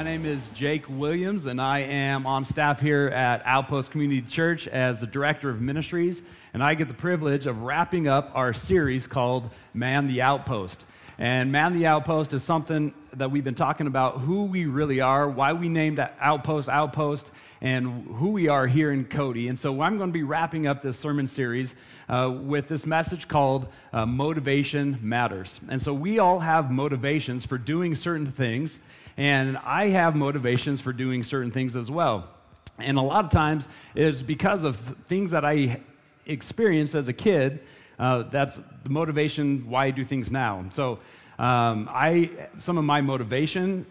My name is Jake Williams, and I am on staff here at Outpost Community Church as the Director of Ministries. And I get the privilege of wrapping up our series called Man the Outpost. And Man the Outpost is something that we've been talking about who we really are, why we named Outpost Outpost, and who we are here in Cody. And so I'm going to be wrapping up this sermon series uh, with this message called uh, Motivation Matters. And so we all have motivations for doing certain things, and I have motivations for doing certain things as well. And a lot of times it's because of things that I experienced as a kid. Uh, that's the motivation why I do things now. So um, I, some of my motivation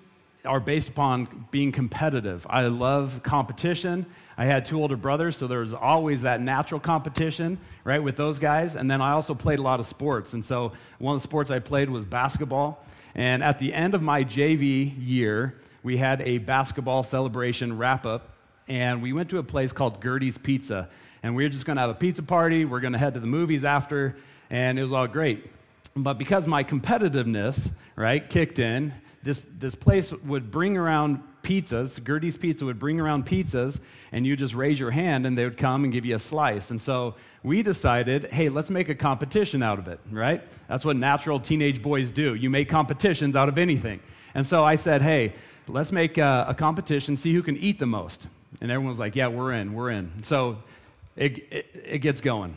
are based upon being competitive. I love competition. I had two older brothers, so there was always that natural competition, right, with those guys. And then I also played a lot of sports. And so one of the sports I played was basketball. And at the end of my JV year, we had a basketball celebration wrap up, and we went to a place called Gertie's Pizza. And we were just going to have a pizza party. We're going to head to the movies after, and it was all great. But because my competitiveness, right, kicked in, this, this place would bring around pizzas. Gertie's Pizza would bring around pizzas, and you just raise your hand, and they would come and give you a slice. And so we decided, hey, let's make a competition out of it, right? That's what natural teenage boys do. You make competitions out of anything. And so I said, hey, let's make a, a competition, see who can eat the most. And everyone was like, yeah, we're in, we're in. So it, it, it gets going.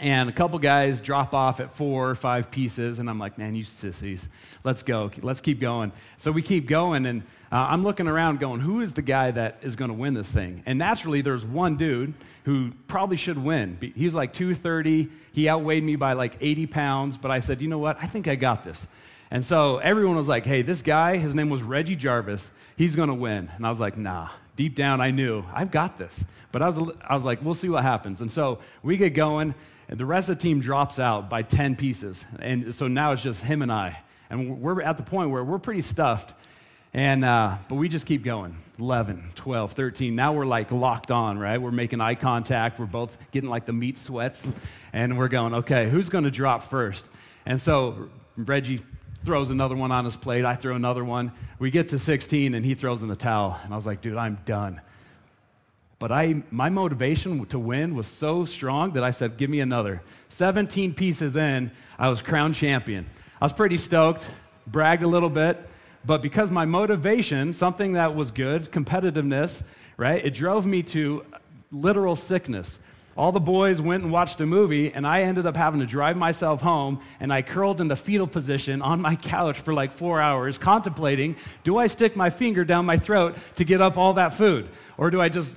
And a couple guys drop off at four or five pieces, and I'm like, man, you sissies, let's go, let's keep going. So we keep going, and uh, I'm looking around going, who is the guy that is going to win this thing? And naturally, there's one dude who probably should win. He's like 230, he outweighed me by like 80 pounds, but I said, you know what, I think I got this. And so everyone was like, hey, this guy, his name was Reggie Jarvis, he's going to win. And I was like, nah, deep down, I knew, I've got this. But I was, I was like, we'll see what happens. And so we get going. And the rest of the team drops out by 10 pieces. And so now it's just him and I. And we're at the point where we're pretty stuffed. And, uh, but we just keep going 11, 12, 13. Now we're like locked on, right? We're making eye contact. We're both getting like the meat sweats. And we're going, okay, who's going to drop first? And so Reggie throws another one on his plate. I throw another one. We get to 16 and he throws in the towel. And I was like, dude, I'm done. But I, my motivation to win was so strong that I said, give me another. 17 pieces in, I was crowned champion. I was pretty stoked, bragged a little bit, but because my motivation, something that was good, competitiveness, right, it drove me to literal sickness. All the boys went and watched a movie, and I ended up having to drive myself home, and I curled in the fetal position on my couch for like four hours, contemplating do I stick my finger down my throat to get up all that food? Or do I just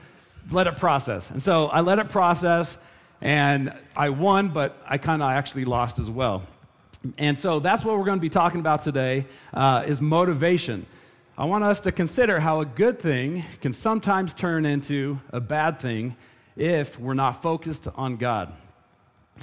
let it process. And so I let it process, and I won, but I kind of actually lost as well. And so that's what we're going to be talking about today uh, is motivation. I want us to consider how a good thing can sometimes turn into a bad thing if we're not focused on God.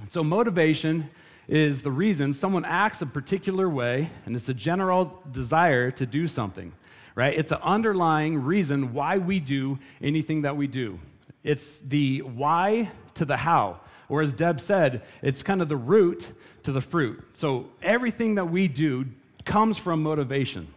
So motivation is the reason someone acts a particular way, and it's a general desire to do something right? It's an underlying reason why we do anything that we do. It's the why to the how. Or as Deb said, it's kind of the root to the fruit. So everything that we do comes from motivation.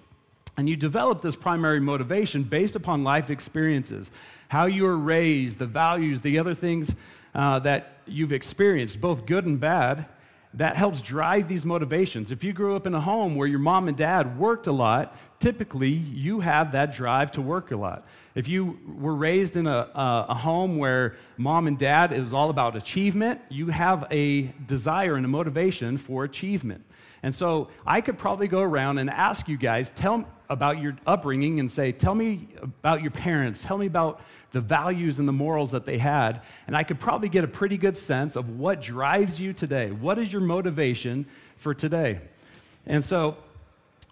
And you develop this primary motivation based upon life experiences, how you were raised, the values, the other things uh, that you've experienced, both good and bad that helps drive these motivations. If you grew up in a home where your mom and dad worked a lot, typically you have that drive to work a lot. If you were raised in a, a, home where mom and dad, was all about achievement, you have a desire and a motivation for achievement. And so I could probably go around and ask you guys, tell about your upbringing and say, tell me about your parents, tell me about the values and the morals that they had. And I could probably get a pretty good sense of what drives you today. What is your motivation for today? And so,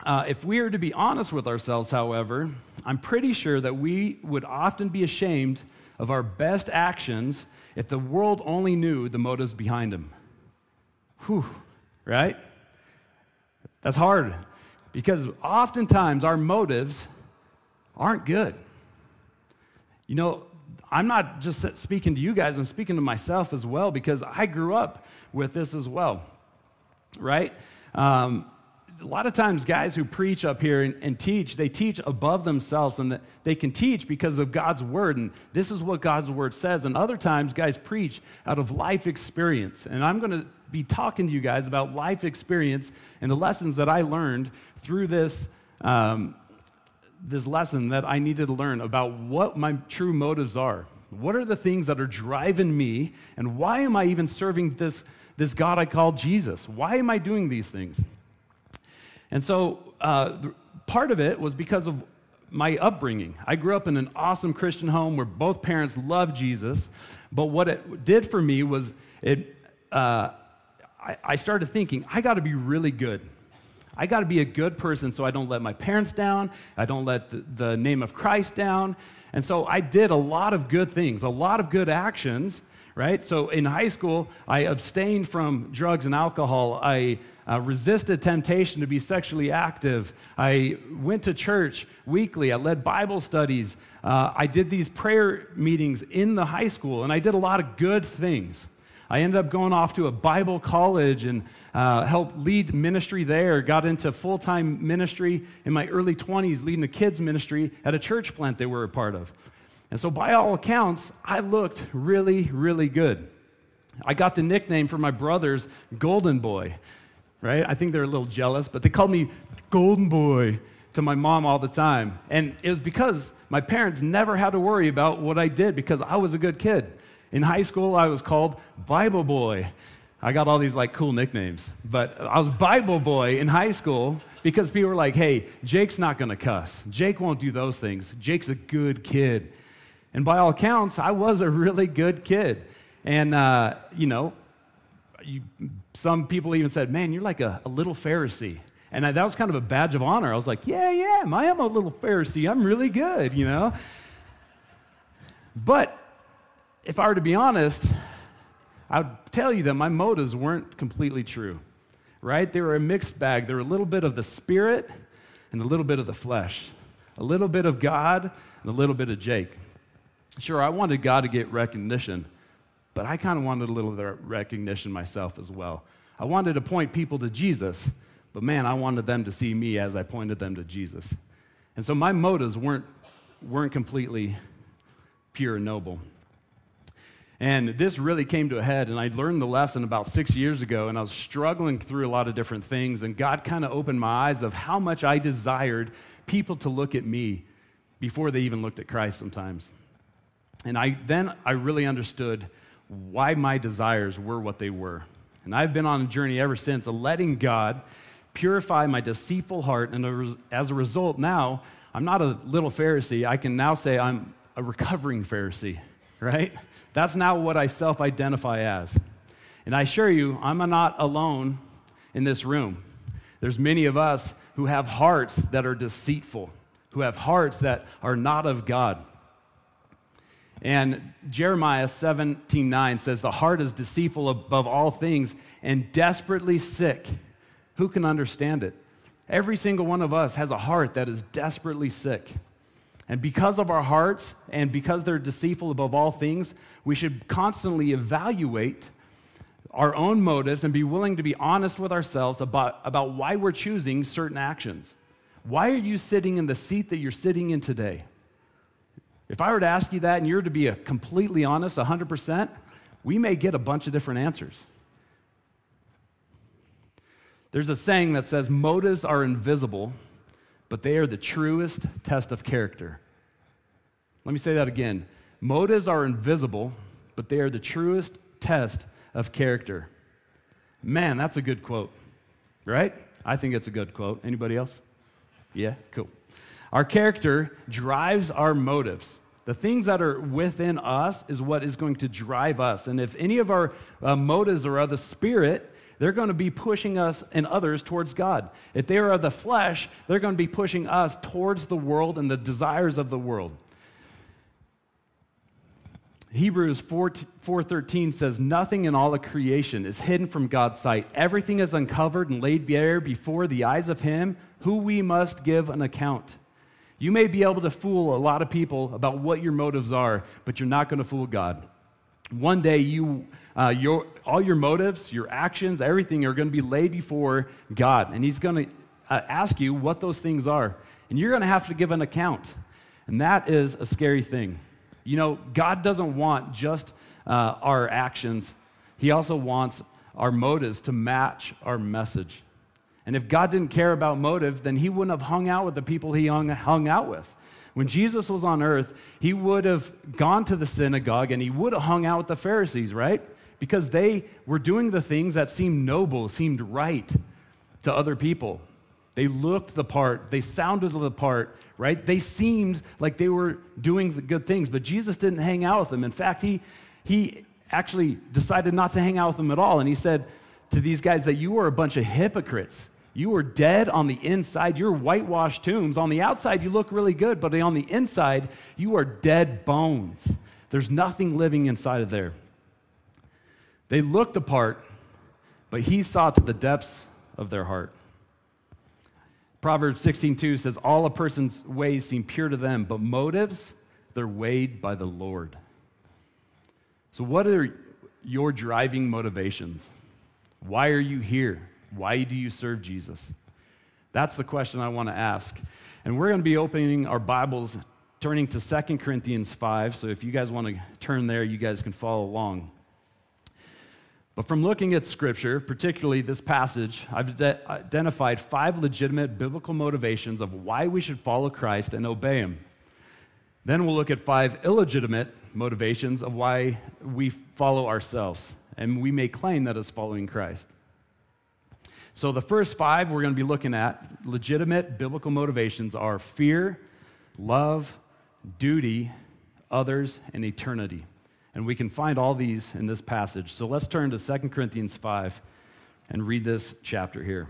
uh, if we are to be honest with ourselves, however, I'm pretty sure that we would often be ashamed of our best actions if the world only knew the motives behind them. Whew, right? That's hard because oftentimes our motives aren't good. You know, I'm not just speaking to you guys, I'm speaking to myself as well because I grew up with this as well, right? Um, a lot of times guys who preach up here and, and, teach they teach above themselves and they can teach because of god's word and this is what god's word says and other times guys preach out of life experience and i'm going to be talking to you guys about life experience and the lessons that i learned through this um, this lesson that i needed to learn about what my true motives are what are the things that are driving me and why am i even serving this this god i call jesus why am i doing these things and so uh, part of it was because of my upbringing. I grew up in an awesome Christian home where both parents loved Jesus. But what it did for me was it, uh, I, I started thinking, I got to be really good. I got to be a good person so I don't let my parents down. I don't let the, the name of Christ down. And so I did a lot of good things, a lot of good actions right? So in high school, I abstained from drugs and alcohol. I uh, resisted temptation to be sexually active. I went to church weekly. I led Bible studies. Uh, I did these prayer meetings in the high school, and I did a lot of good things. I ended up going off to a Bible college and uh, helped lead ministry there. Got into full time ministry in my early 20s, leading a kids' ministry at a church plant they were a part of. And so, by all accounts, I looked really, really good. I got the nickname for my brothers, Golden Boy, right? I think they're a little jealous, but they called me Golden Boy to my mom all the time. And it was because my parents never had to worry about what I did because I was a good kid. In high school, I was called Bible Boy. I got all these like cool nicknames, but I was Bible Boy in high school because people were like, hey, Jake's not gonna cuss. Jake won't do those things. Jake's a good kid. And by all accounts, I was a really good kid. And, uh, you know, you, some people even said, man, you're like a, a little Pharisee. And I, that was kind of a badge of honor. I was like, yeah, yeah, I am a little Pharisee. I'm really good, you know? But if I were to be honest, I would tell you that my motives weren't completely true, right? They were a mixed bag. They were a little bit of the spirit and a little bit of the flesh, a little bit of God and a little bit of Jake. Sure, I wanted God to get recognition, but I kind of wanted a little recognition myself as well. I wanted to point people to Jesus, but man, I wanted them to see me as I pointed them to Jesus. And so my motives weren't, weren't completely pure and noble. And this really came to a head, and I learned the lesson about six years ago, and I was struggling through a lot of different things, and God kind of opened my eyes of how much I desired people to look at me before they even looked at Christ sometimes. And I, then I really understood why my desires were what they were. And I've been on a journey ever since of letting God purify my deceitful heart. And as a result, now I'm not a little Pharisee. I can now say I'm a recovering Pharisee, right? That's now what I self identify as. And I assure you, I'm not alone in this room. There's many of us who have hearts that are deceitful, who have hearts that are not of God. And Jeremiah 17 9 says, The heart is deceitful above all things and desperately sick. Who can understand it? Every single one of us has a heart that is desperately sick. And because of our hearts and because they're deceitful above all things, we should constantly evaluate our own motives and be willing to be honest with ourselves about, about why we're choosing certain actions. Why are you sitting in the seat that you're sitting in today? If I were to ask you that and you're to be a completely honest, 100%, we may get a bunch of different answers. There's a saying that says motives are invisible, but they are the truest test of character. Let me say that again. Motives are invisible, but they are the truest test of character. Man, that's a good quote, right? I think it's a good quote. Anybody else? Yeah, cool. Our character drives our motives. The things that are within us is what is going to drive us. And if any of our uh, motives are of the Spirit, they're going to be pushing us and others towards God. If they are of the flesh, they're going to be pushing us towards the world and the desires of the world. Hebrews 4, 4.13 says, Nothing in all of creation is hidden from God's sight. Everything is uncovered and laid bare before the eyes of him who we must give an account. You may be able to fool a lot of people about what your motives are, but you're not going to fool God. One day, you, uh, your, all your motives, your actions, everything are going to be laid before God, and He's going to uh, ask you what those things are. And you're going to have to give an account. And that is a scary thing. You know, God doesn't want just uh, our actions, He also wants our motives to match our message. And if God didn't care about motive, then He wouldn't have hung out with the people He hung, hung out with. When Jesus was on earth, He would have gone to the synagogue and He would have hung out with the Pharisees, right? Because they were doing the things that seemed noble, seemed right to other people. They looked the part, they sounded the part, right? They seemed like they were doing the good things, but Jesus didn't hang out with them. In fact, he, he actually decided not to hang out with them at all. And he said to these guys that you are a bunch of hypocrites. You are dead on the inside. You're whitewashed tombs. On the outside, you look really good, but on the inside, you are dead bones. There's nothing living inside of there. They looked apart, but he saw to the depths of their heart. Proverbs 16:2 says, All a person's ways seem pure to them, but motives, they're weighed by the Lord. So, what are your driving motivations? Why are you here? Why do you serve Jesus? That's the question I want to ask. And we're going to be opening our Bibles, turning to 2 Corinthians 5. So, if you guys want to turn there, you guys can follow along. But from looking at Scripture, particularly this passage, I've de- identified five legitimate biblical motivations of why we should follow Christ and obey Him. Then we'll look at five illegitimate motivations of why we follow ourselves, and we may claim that as following Christ. So, the first five we're going to be looking at legitimate biblical motivations are fear, love, duty, others, and eternity. And we can find all these in this passage. So let's turn to 2 Corinthians 5 and read this chapter here.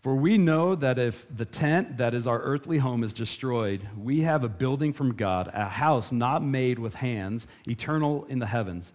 For we know that if the tent that is our earthly home is destroyed, we have a building from God, a house not made with hands, eternal in the heavens.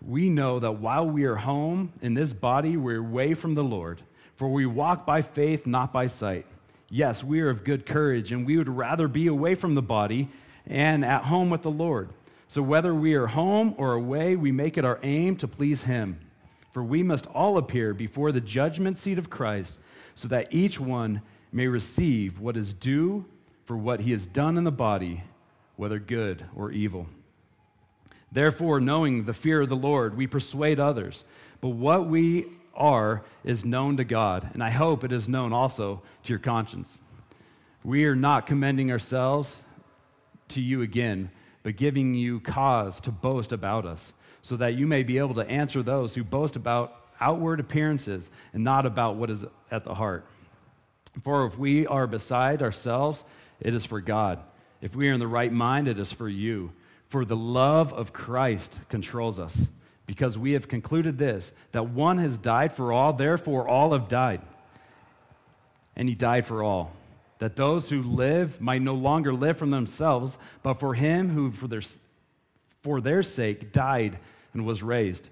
We know that while we are home in this body, we're away from the Lord, for we walk by faith, not by sight. Yes, we are of good courage, and we would rather be away from the body and at home with the Lord. So whether we are home or away, we make it our aim to please Him. For we must all appear before the judgment seat of Christ, so that each one may receive what is due for what he has done in the body, whether good or evil. Therefore, knowing the fear of the Lord, we persuade others. But what we are is known to God, and I hope it is known also to your conscience. We are not commending ourselves to you again, but giving you cause to boast about us, so that you may be able to answer those who boast about outward appearances and not about what is at the heart. For if we are beside ourselves, it is for God. If we are in the right mind, it is for you. For the love of Christ controls us because we have concluded this that one has died for all, therefore all have died. And he died for all, that those who live might no longer live for themselves, but for him who for their, for their sake died and was raised.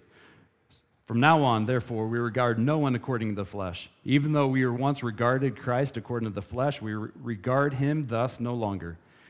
From now on, therefore, we regard no one according to the flesh. Even though we were once regarded Christ according to the flesh, we regard him thus no longer.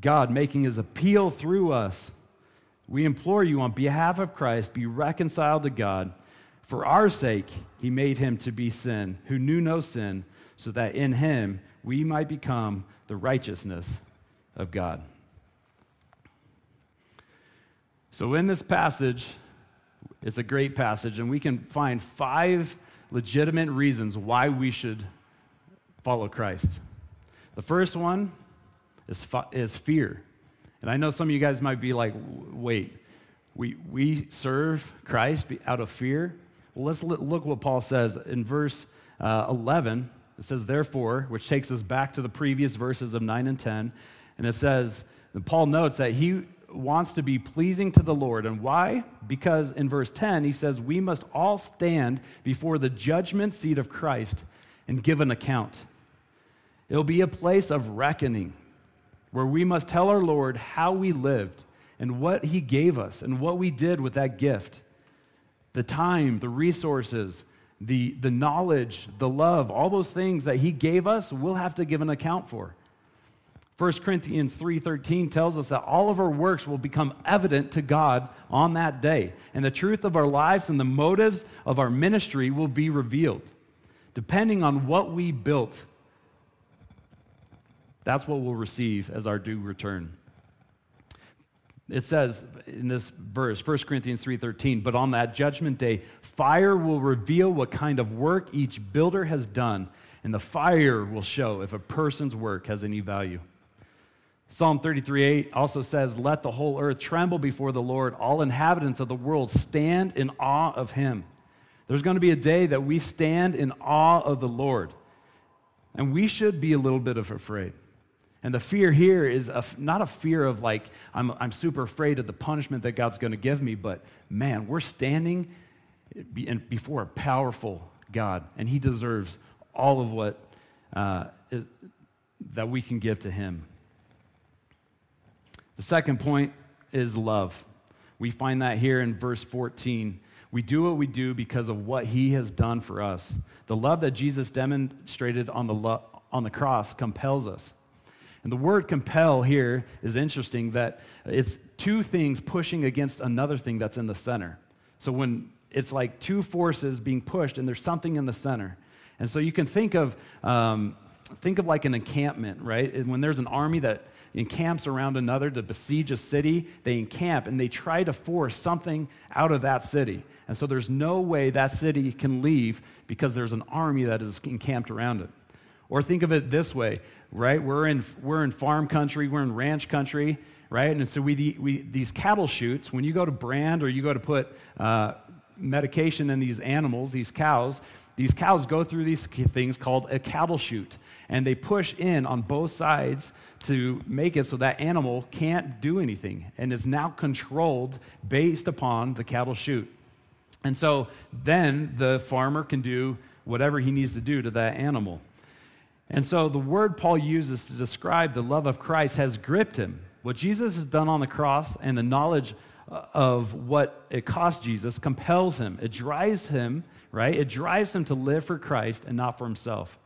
God making his appeal through us. We implore you on behalf of Christ, be reconciled to God. For our sake, he made him to be sin, who knew no sin, so that in him we might become the righteousness of God. So, in this passage, it's a great passage, and we can find five legitimate reasons why we should follow Christ. The first one is, is fear. And I know some of you guys might be like, wait, we, we serve Christ out of fear? Well, let's look what Paul says in verse uh, 11. It says, therefore, which takes us back to the previous verses of 9 and 10. And it says, and Paul notes that he wants to be pleasing to the Lord. And why? Because in verse 10, he says, We must all stand before the judgment seat of Christ and give an account. It'll be a place of reckoning where we must tell our Lord how we lived and what he gave us and what we did with that gift the time, the resources, the, the knowledge, the love, all those things that he gave us, we'll have to give an account for. 1 Corinthians 3:13 tells us that all of our works will become evident to God on that day, and the truth of our lives and the motives of our ministry will be revealed. Depending on what we built, that's what we'll receive as our due return. It says in this verse, 1 Corinthians 3:13, but on that judgment day, fire will reveal what kind of work each builder has done, and the fire will show if a person's work has any value. Psalm 33:8 also says, "Let the whole earth tremble before the Lord; all inhabitants of the world stand in awe of him." There's going to be a day that we stand in awe of the Lord. And we should be a little bit of afraid. And the fear here is a, not a fear of like, I'm, I'm super afraid of the punishment that God's going to give me, but man, we're standing before a powerful God, and He deserves all of what uh, is, that we can give to Him. The second point is love. We find that here in verse 14. We do what we do because of what he has done for us. The love that Jesus demonstrated on the, lo- on the cross compels us. And the word compel here is interesting that it's two things pushing against another thing that's in the center. So when it's like two forces being pushed and there's something in the center. And so you can think of, um, think of like an encampment, right? And when there's an army that encamps around another to besiege a city, they encamp and they try to force something out of that city. And so there's no way that city can leave because there's an army that is encamped around it. Or think of it this way, right? We're in, we're in farm country, we're in ranch country, right? And so we, we these cattle chutes, when you go to brand or you go to put uh, medication in these animals, these cows, these cows go through these things called a cattle chute, and they push in on both sides to make it so that animal can't do anything, and it's now controlled based upon the cattle chute. And so then the farmer can do whatever he needs to do to that animal. And so the word Paul uses to describe the love of Christ has gripped him. What Jesus has done on the cross and the knowledge uh, of what it cost Jesus compels him. It drives him, right? It drives him to live for Christ and not for himself.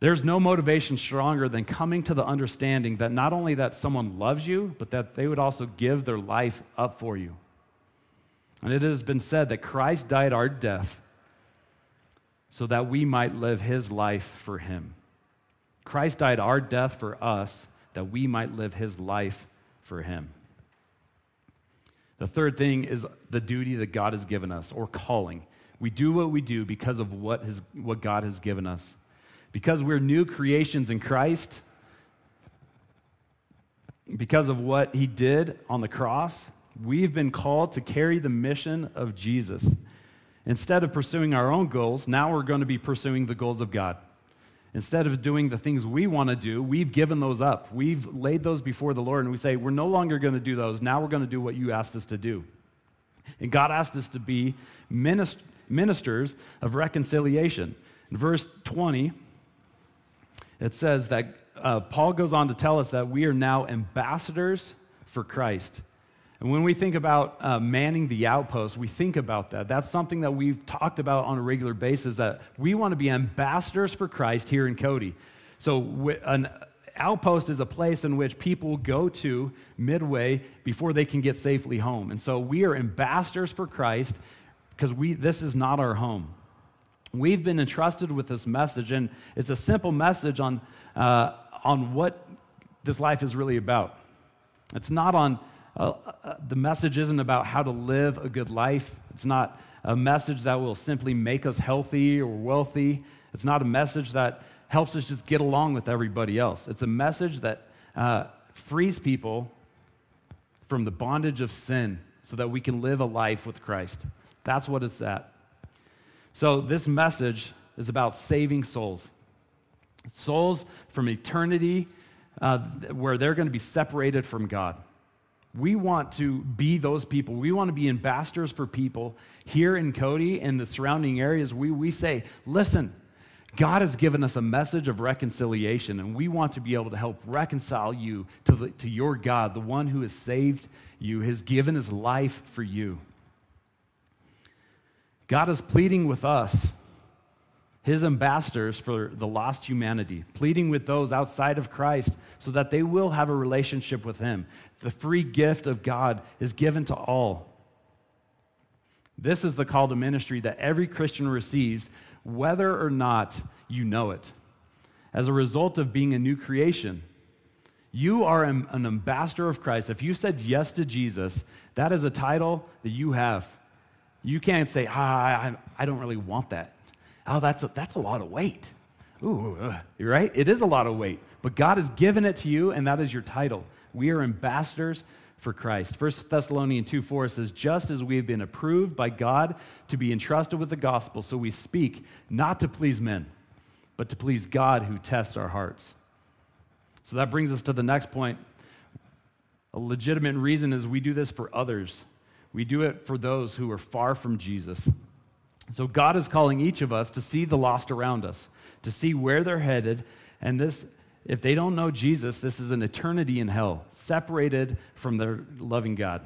There's no motivation stronger than coming to the understanding that not only that someone loves you, but that they would also give their life up for you. And it has been said that Christ died our death so that we might live his life for him. Christ died our death for us that we might live his life for him. The third thing is the duty that God has given us, or calling. We do what we do because of what, has, what God has given us. Because we're new creations in Christ, because of what he did on the cross, we've been called to carry the mission of Jesus. Instead of pursuing our own goals, now we're going to be pursuing the goals of God. Instead of doing the things we want to do, we've given those up. We've laid those before the Lord, and we say, We're no longer going to do those. Now we're going to do what you asked us to do. And God asked us to be ministers of reconciliation. In verse 20, it says that uh, Paul goes on to tell us that we are now ambassadors for Christ. And when we think about uh, manning the outpost, we think about that. That's something that we've talked about on a regular basis that we want to be ambassadors for Christ here in Cody. So, an outpost is a place in which people go to midway before they can get safely home. And so, we are ambassadors for Christ because we, this is not our home. We've been entrusted with this message, and it's a simple message on, uh, on what this life is really about. It's not on uh, the message isn't about how to live a good life. It's not a message that will simply make us healthy or wealthy. It's not a message that helps us just get along with everybody else. It's a message that uh, frees people from the bondage of sin so that we can live a life with Christ. That's what it's at. So, this message is about saving souls. Souls from eternity uh, where they're going to be separated from God. We want to be those people. We want to be ambassadors for people here in Cody and the surrounding areas. We, we say, listen, God has given us a message of reconciliation, and we want to be able to help reconcile you to, the, to your God, the one who has saved you, has given his life for you. God is pleading with us, his ambassadors for the lost humanity, pleading with those outside of Christ so that they will have a relationship with him. The free gift of God is given to all. This is the call to ministry that every Christian receives whether or not you know it. As a result of being a new creation, you are an ambassador of Christ. If you said yes to Jesus, that is a title that you have. You can't say, ah, I, I don't really want that. Oh, that's a, that's a lot of weight. Ooh, uh, right? It is a lot of weight. But God has given it to you, and that is your title. We are ambassadors for Christ. 1 Thessalonians 2 4 says, Just as we have been approved by God to be entrusted with the gospel, so we speak not to please men, but to please God who tests our hearts. So that brings us to the next point. A legitimate reason is we do this for others, we do it for those who are far from Jesus. So God is calling each of us to see the lost around us, to see where they're headed, and this if they don't know Jesus, this is an eternity in hell, separated from their loving God.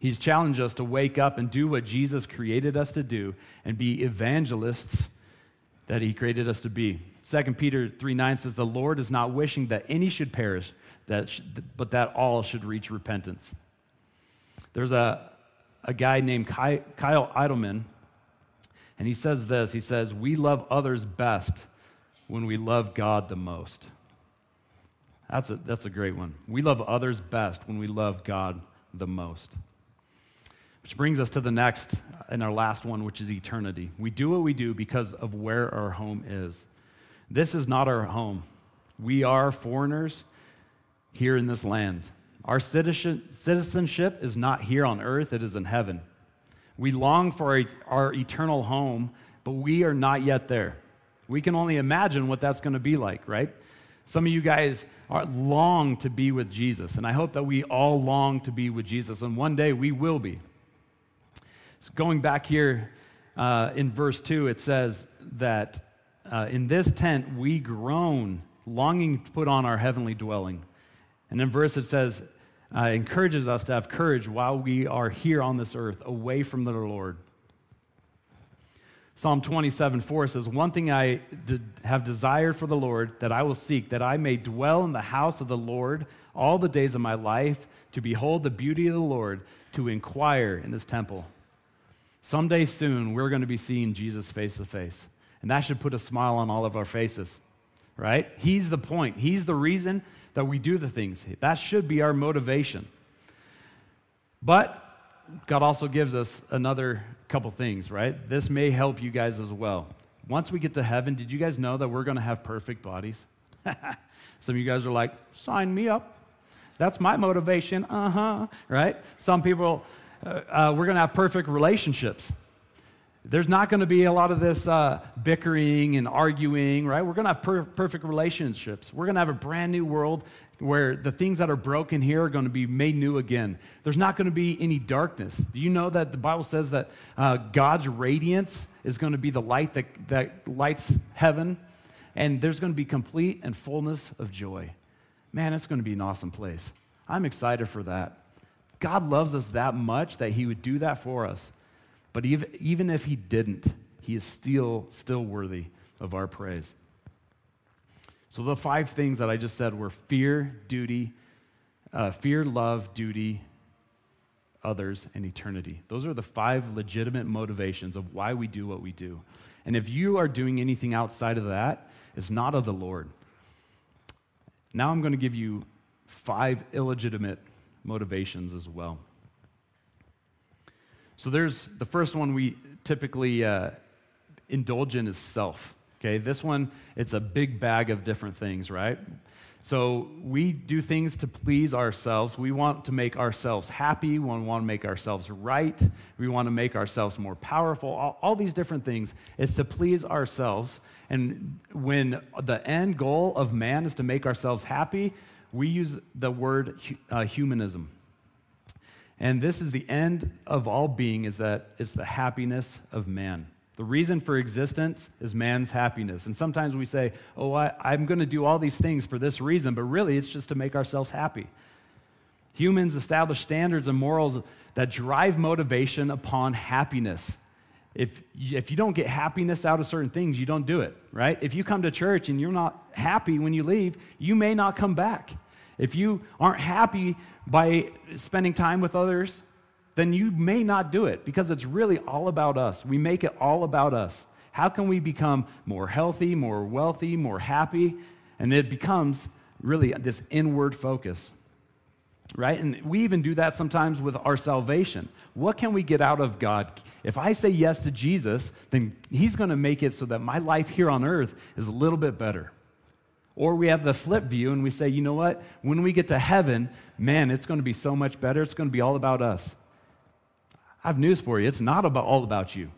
He's challenged us to wake up and do what Jesus created us to do and be evangelists that he created us to be. 2 Peter 3 9 says, The Lord is not wishing that any should perish, that but that all should reach repentance. There's a, a guy named Kyle Idleman, and he says this He says, We love others best when we love God the most. That's a, that's a great one. We love others best when we love God the most. Which brings us to the next and our last one, which is eternity. We do what we do because of where our home is. This is not our home. We are foreigners here in this land. Our citizenship is not here on earth, it is in heaven. We long for our eternal home, but we are not yet there. We can only imagine what that's going to be like, right? Some of you guys are, long to be with Jesus, and I hope that we all long to be with Jesus, and one day we will be. So going back here uh, in verse 2, it says that uh, in this tent we groan, longing to put on our heavenly dwelling. And in verse it says, uh, encourages us to have courage while we are here on this earth, away from the Lord. Psalm 27 4 says, One thing I have desired for the Lord that I will seek, that I may dwell in the house of the Lord all the days of my life, to behold the beauty of the Lord, to inquire in his temple. Someday soon, we're going to be seeing Jesus face to face. And that should put a smile on all of our faces, right? He's the point, He's the reason that we do the things. That should be our motivation. But God also gives us another couple things, right? This may help you guys as well. Once we get to heaven, did you guys know that we're going to have perfect bodies? Some of you guys are like, sign me up. That's my motivation. Uh huh. Right? Some people, uh, uh, we're going to have perfect relationships. There's not going to be a lot of this uh, bickering and arguing, right? We're going to have per- perfect relationships. We're going to have a brand new world where the things that are broken here are going to be made new again. There's not going to be any darkness. Do you know that the Bible says that uh, God's radiance is going to be the light that, that lights heaven? And there's going to be complete and fullness of joy. Man, it's going to be an awesome place. I'm excited for that. God loves us that much that He would do that for us. But even, if He didn't, He is still, still worthy of our praise. So the five things that I just said were fear, duty, uh, fear, love, duty, others, and eternity. Those are the five legitimate motivations of why we do what we do. And if you are doing anything outside of that, it's not of the Lord. Now I'm going to give you five illegitimate motivations as well. So there's the first one we typically uh, indulge in is self. Okay, this one, it's a big bag of different things, right? So we do things to please ourselves. We want to make ourselves happy. We want to make ourselves right. We want to make ourselves more powerful. All, all, these different things. It's to please ourselves. And when the end goal of man is to make ourselves happy, we use the word uh, humanism. And this is the end of all being is that it's the happiness of man. The reason for existence is man's happiness. And sometimes we say, oh, I, am going to do all these things for this reason, but really it's just to make ourselves happy. Humans establish standards and morals that drive motivation upon happiness. If, if you don't get happiness out of certain things, you don't do it, right? If you come to church and you're not happy when you leave, you may not come back. If you aren't happy by spending time with others, then you may not do it because it's really all about us. We make it all about us. How can we become more healthy, more wealthy, more happy? And it becomes really this inward focus, right? And we even do that sometimes with our salvation. What can we get out of God? If I say yes to Jesus, then He's going to make it so that my life here on earth is a little bit better. Or we have the flip view and we say, you know what? When we get to heaven, man, it's going to be so much better. It's going to be all about us. I have news for you. It's not about, all about you,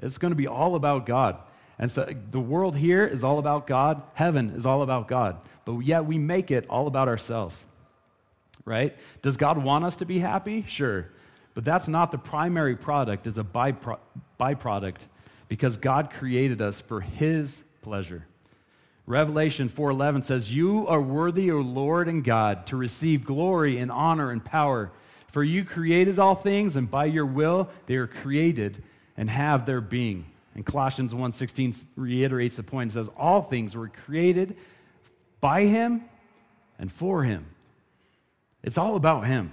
it's going to be all about God. And so the world here is all about God, heaven is all about God. But yet we make it all about ourselves, right? Does God want us to be happy? Sure. But that's not the primary product, it's a byproduct because God created us for His pleasure. Revelation 4:11 says, "You are worthy, O Lord and God, to receive glory and honor and power." For you created all things, and by your will they are created and have their being. And Colossians 1:16 reiterates the point. It says, All things were created by him and for him. It's all about him.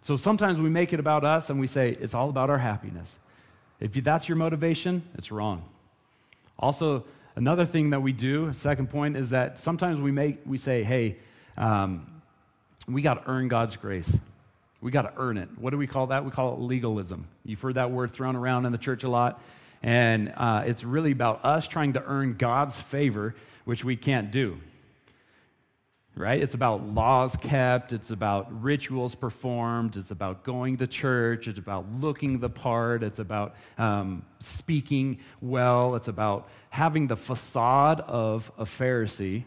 So sometimes we make it about us and we say, it's all about our happiness. If that's your motivation, it's wrong. Also, another thing that we do, second point, is that sometimes we make we say, hey, um, we got to earn God's grace. We got to earn it. What do we call that? We call it legalism. You've heard that word thrown around in the church a lot. And uh, it's really about us trying to earn God's favor, which we can't do. Right? It's about laws kept, it's about rituals performed, it's about going to church, it's about looking the part, it's about um, speaking well, it's about having the facade of a Pharisee.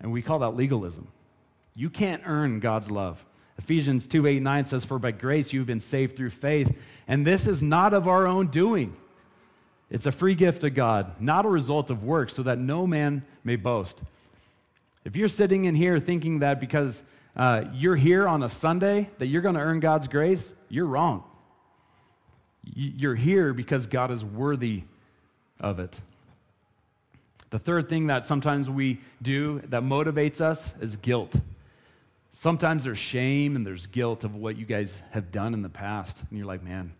And we call that legalism. You can't earn God's love. Ephesians 2 8 9 says, For by grace you've been saved through faith, and this is not of our own doing. It's a free gift of God, not a result of works, so that no man may boast. If you're sitting in here thinking that because uh, you're here on a Sunday that you're going to earn God's grace, you're wrong. You're here because God is worthy of it. The third thing that sometimes we do that motivates us is guilt. Sometimes there's shame and there's guilt of what you guys have done in the past. And you're like, man,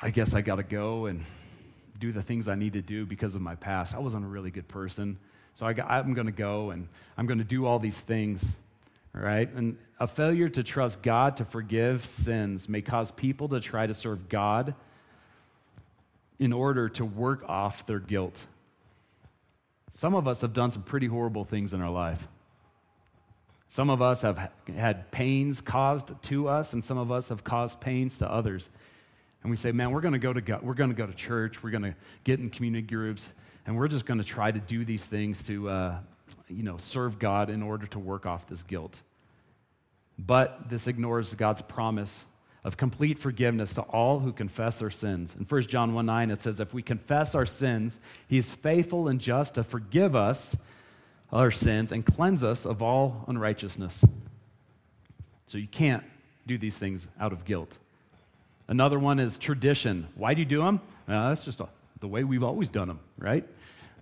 I guess I got to go and do the things I need to do because of my past. I wasn't a really good person. So I am going to go and I'm going to do all these things. Right? And a failure to trust God to forgive sins may cause people to try to serve God in order to work off their guilt. Some of us have done some pretty horrible things in our life. Some of us have had pains caused to us, and some of us have caused pains to others. And we say, man, we're going to go to God, we're going to go to church, we're going to get in community groups, and we're just going to try to do these things to, uh, you know, serve God in order to work off this guilt. But this ignores God's promise of complete forgiveness to all who confess their sins. In 1 John 1 9, it says, If we confess our sins, he is faithful and just to forgive us our sins and cleanse us of all unrighteousness. So you can't do these things out of guilt. Another one is tradition. Why do you do them? Uh, that's just a, the way we've always done them, right?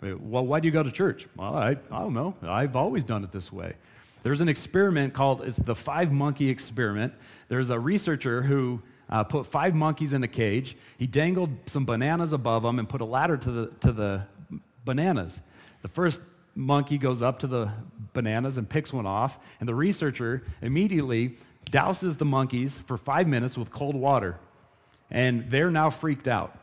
Well, why do you go to church? Well, I, I don't know. I've always done it this way. There's an experiment called it's the five monkey experiment. There's a researcher who uh, put five monkeys in a cage. He dangled some bananas above them and put a ladder to the, to the bananas. The first monkey goes up to the bananas and picks one off, and the researcher immediately douses the monkeys for five minutes with cold water. And they're now freaked out.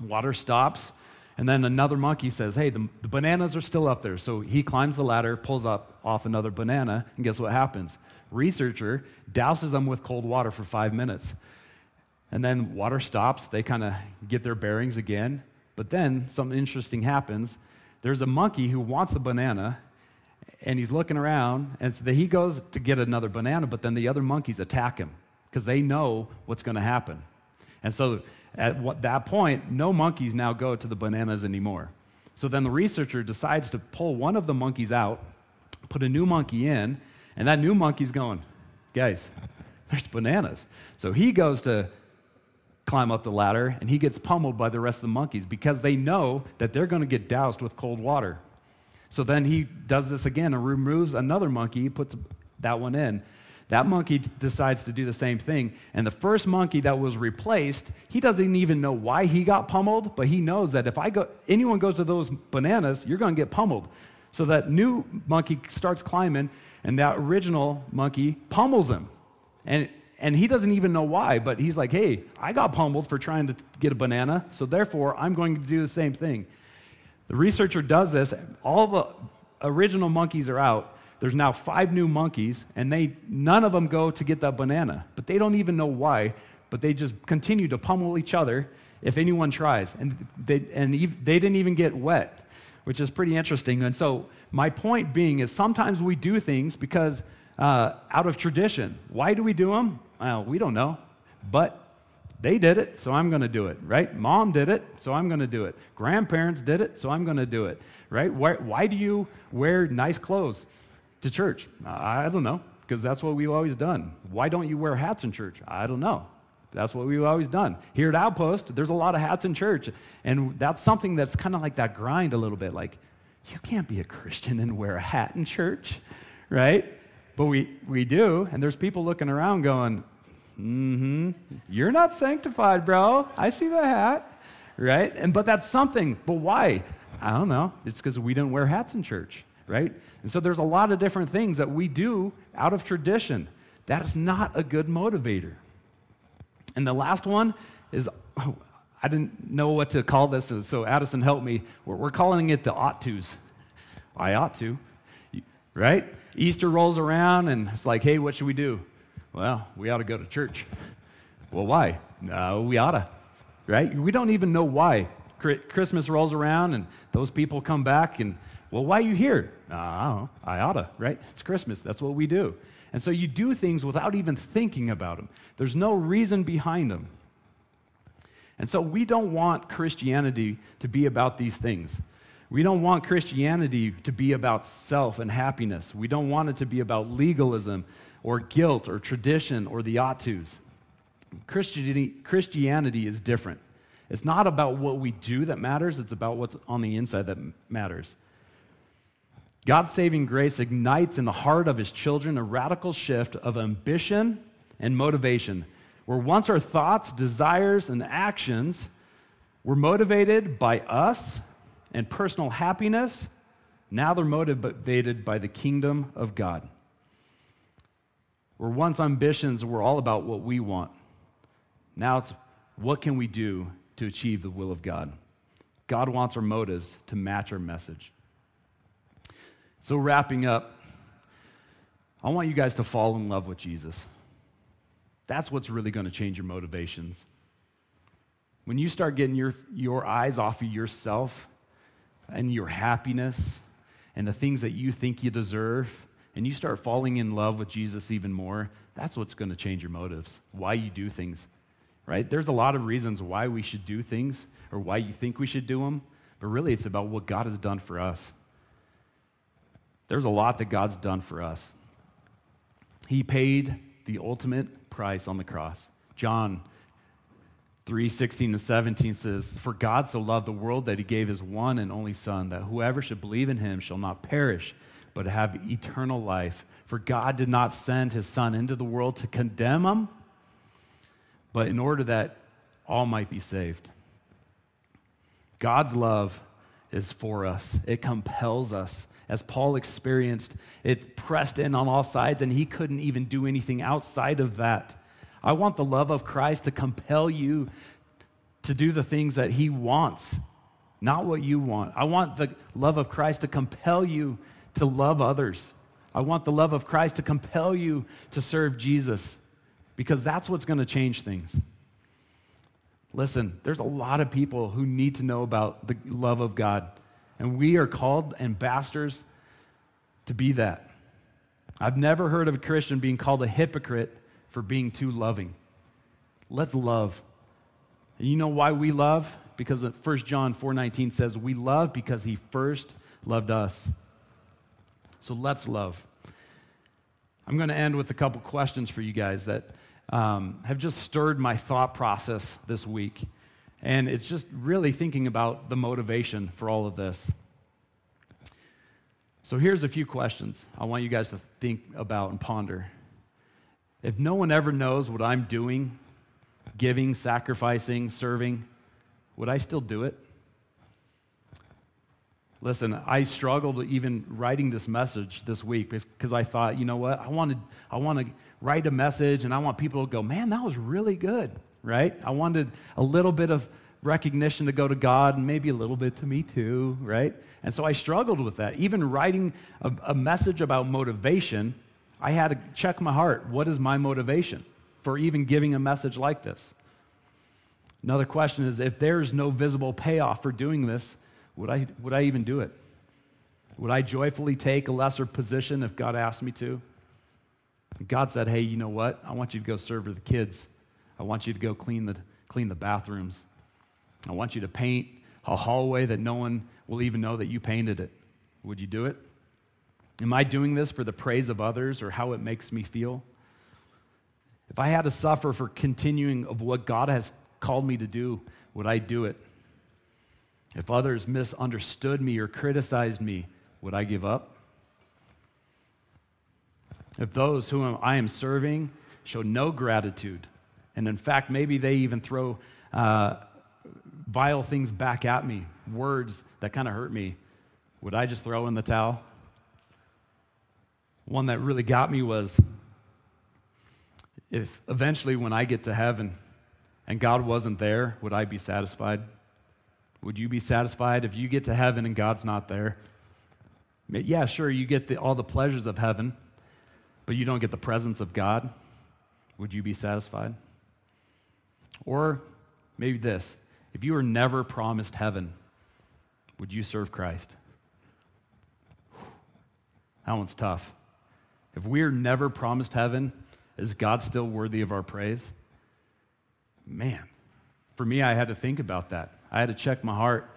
Water stops, and then another monkey says, Hey, the, the, bananas are still up there. So he climbs the ladder, pulls up, off another banana, and guess what happens? Researcher douses them with cold water for five minutes. And then water stops. They kind of get their bearings again. But then something interesting happens. There's a monkey who wants the banana, and he's looking around, and so he goes to get another banana, but then the other monkeys attack him because they know what's going to happen. And so at what, that point, no monkeys now go to the bananas anymore. So then the researcher decides to pull one of the monkeys out, put a new monkey in, and that new monkey's going, guys, there's bananas. So he goes to climb up the ladder and he gets pummeled by the rest of the monkeys because they know that they're going to get doused with cold water. So then he does this again and removes another monkey, puts that one in. That monkey decides to do the same thing. And the first monkey that was replaced, he doesn't even know why he got pummeled, but he knows that if I go, anyone goes to those bananas, you're going to get pummeled. So that new monkey starts climbing, and that original monkey pummels him. And, and he doesn't even know why, but he's like, hey, I got pummeled for trying to get a banana, so therefore I'm going to do the same thing. The researcher does this, all the original monkeys are out, there's now five new monkeys, and they none of them go to get that banana, but they don't even know why. But they just continue to pummel each other if anyone tries, and they and they didn't even get wet, which is pretty interesting. And so my point being is sometimes we do things because uh, out of tradition. Why do we do them? Well, we don't know, but they did it, so I'm going to do it, right? Mom did it, so I'm going to do it. Grandparents did it, so I'm going to do it, right? Why, why do you wear nice clothes? To church? I don't know, because that's what we've always done. Why don't you wear hats in church? I don't know. That's what we've always done. Here at Outpost, there's a lot of hats in church. And that's something that's kind of like that grind a little bit. Like, you can't be a Christian and wear a hat in church, right? But we, we do. And there's people looking around going, mm hmm, you're not sanctified, bro. I see the hat, right? And, but that's something. But why? I don't know. It's because we don't wear hats in church right? And so there's a lot of different things that we do out of tradition. That is not a good motivator. And the last one is oh, I didn't know what to call this, so Addison helped me. We're, we're calling it the ought tos. I ought to, right? Easter rolls around and it's like, hey, what should we do? Well, we ought to go to church. Well, why? No, we oughta, right? We don't even know why. Christmas rolls around and those people come back and well, why are you here? Uh, I, I oughta, right? It's Christmas. That's what we do. And so you do things without even thinking about them. There's no reason behind them. And so we don't want Christianity to be about these things. We don't want Christianity to be about self and happiness. We don't want it to be about legalism or guilt or tradition or the ought tos. Christianity, Christianity is different. It's not about what we do that matters, it's about what's on the inside that matters. God's saving grace ignites in the heart of his children a radical shift of ambition and motivation, where once our thoughts, desires, and actions were motivated by us and personal happiness, now they're motivated by the kingdom of God. Where once ambitions were all about what we want, now it's what can we do to achieve the will of God? God wants our motives to match our message. So, wrapping up, I want you guys to fall in love with Jesus. That's what's really going to change your motivations. When you start getting your, your eyes off of yourself and your happiness and the things that you think you deserve, and you start falling in love with Jesus even more, that's what's going to change your motives, why you do things, right? There's a lot of reasons why we should do things or why you think we should do them, but really it's about what God has done for us. There's a lot that God's done for us. He paid the ultimate price on the cross. John 3 16 and 17 says, For God so loved the world that he gave his one and only Son, that whoever should believe in him shall not perish, but have eternal life. For God did not send his Son into the world to condemn them, but in order that all might be saved. God's love is for us, it compels us as Paul experienced. It pressed in on all sides, and he couldn't even do anything outside of that. I want the love of Christ to compel you to do the things that he wants, not what you want. I want the love of Christ to compel you to love others. I want the love of Christ to compel you to serve Jesus because that's what's going to change things. Listen, there's a lot of people who need to know about the love of God, and we are called ambassadors to be that. I've never heard of a Christian being called a hypocrite for being too loving. Let's love. And you know why we love? Because 1 John 4:19 says we love because he first loved us. So let's love. I'm going to end with a couple questions for you guys that um, have just stirred my thought process this week. And it's just really thinking about the motivation for all of this. So here's a few questions I want you guys to think about and ponder. If no one ever knows what I'm doing, giving, sacrificing, serving, would I still do it? Listen, I struggled even writing this message this week because I thought, you know what? I wanted I want to write a message and I want people to go, "Man, that was really good." Right? I wanted a little bit of recognition to go to God and maybe a little bit to me too, right? And so I struggled with that. Even writing a, a message about motivation, I had to check my heart. What is my motivation for even giving a message like this? Another question is if there's no visible payoff for doing this, would I, would I even do it? Would I joyfully take a lesser position if God asked me to? God said, Hey, you know what? I want you to go serve with the kids. I want you to go clean the, clean the bathrooms. I want you to paint a hallway that no one will even know that you painted it. Would you do it? Am I doing this for the praise of others or how it makes me feel? If I had to suffer for continuing of what God has called me to do, would I do it? If others misunderstood me or criticized me, would I give up? If those whom I am serving show no gratitude, and in fact, maybe they even throw uh, vile things back at me, words that kind of hurt me, would I just throw in the towel? One that really got me was if eventually, when I get to heaven and God wasn't there, would I be satisfied? Would you be satisfied if you get to heaven and God's not there? Yeah, sure, you get the, all the pleasures of heaven, but you don't get the presence of God. Would you be satisfied? Or maybe this if you were never promised heaven, would you serve Christ? That one's tough. If we're never promised heaven, is God still worthy of our praise? Man, for me, I had to think about that. I had to check my heart.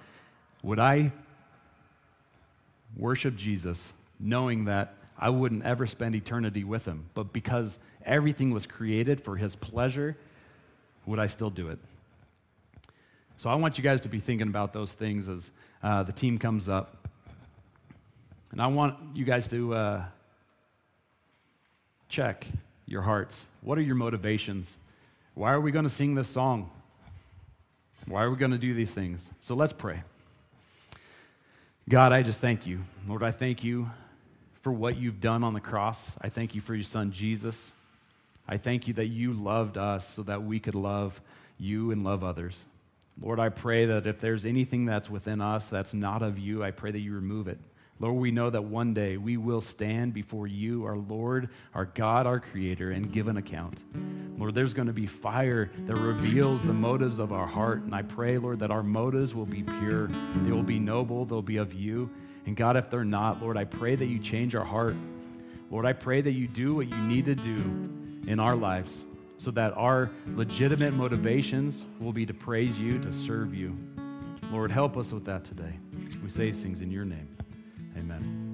Would I worship Jesus knowing that I wouldn't ever spend eternity with him? But because everything was created for his pleasure, would I still do it? So I want you guys to be thinking about those things as uh, the team comes up. And I want you guys to uh, check your hearts. What are your motivations? Why are we going to sing this song? Why are we going to do these things? So let's pray. God, I just thank you. Lord, I thank you for what you've done on the cross. I thank you for your son, Jesus. I thank you that you loved us so that we could love you and love others. Lord, I pray that if there's anything that's within us that's not of you, I pray that you remove it. Lord, we know that one day we will stand before you, our Lord, our God, our Creator, and give an account. Lord, there's going to be fire that reveals the motives of our heart. And I pray, Lord, that our motives will be pure, they will be noble, they'll be of you. And God, if they're not, Lord, I pray that you change our heart. Lord, I pray that you do what you need to do in our lives so that our legitimate motivations will be to praise you, to serve you. Lord, help us with that today. We say these things in your name. Amen.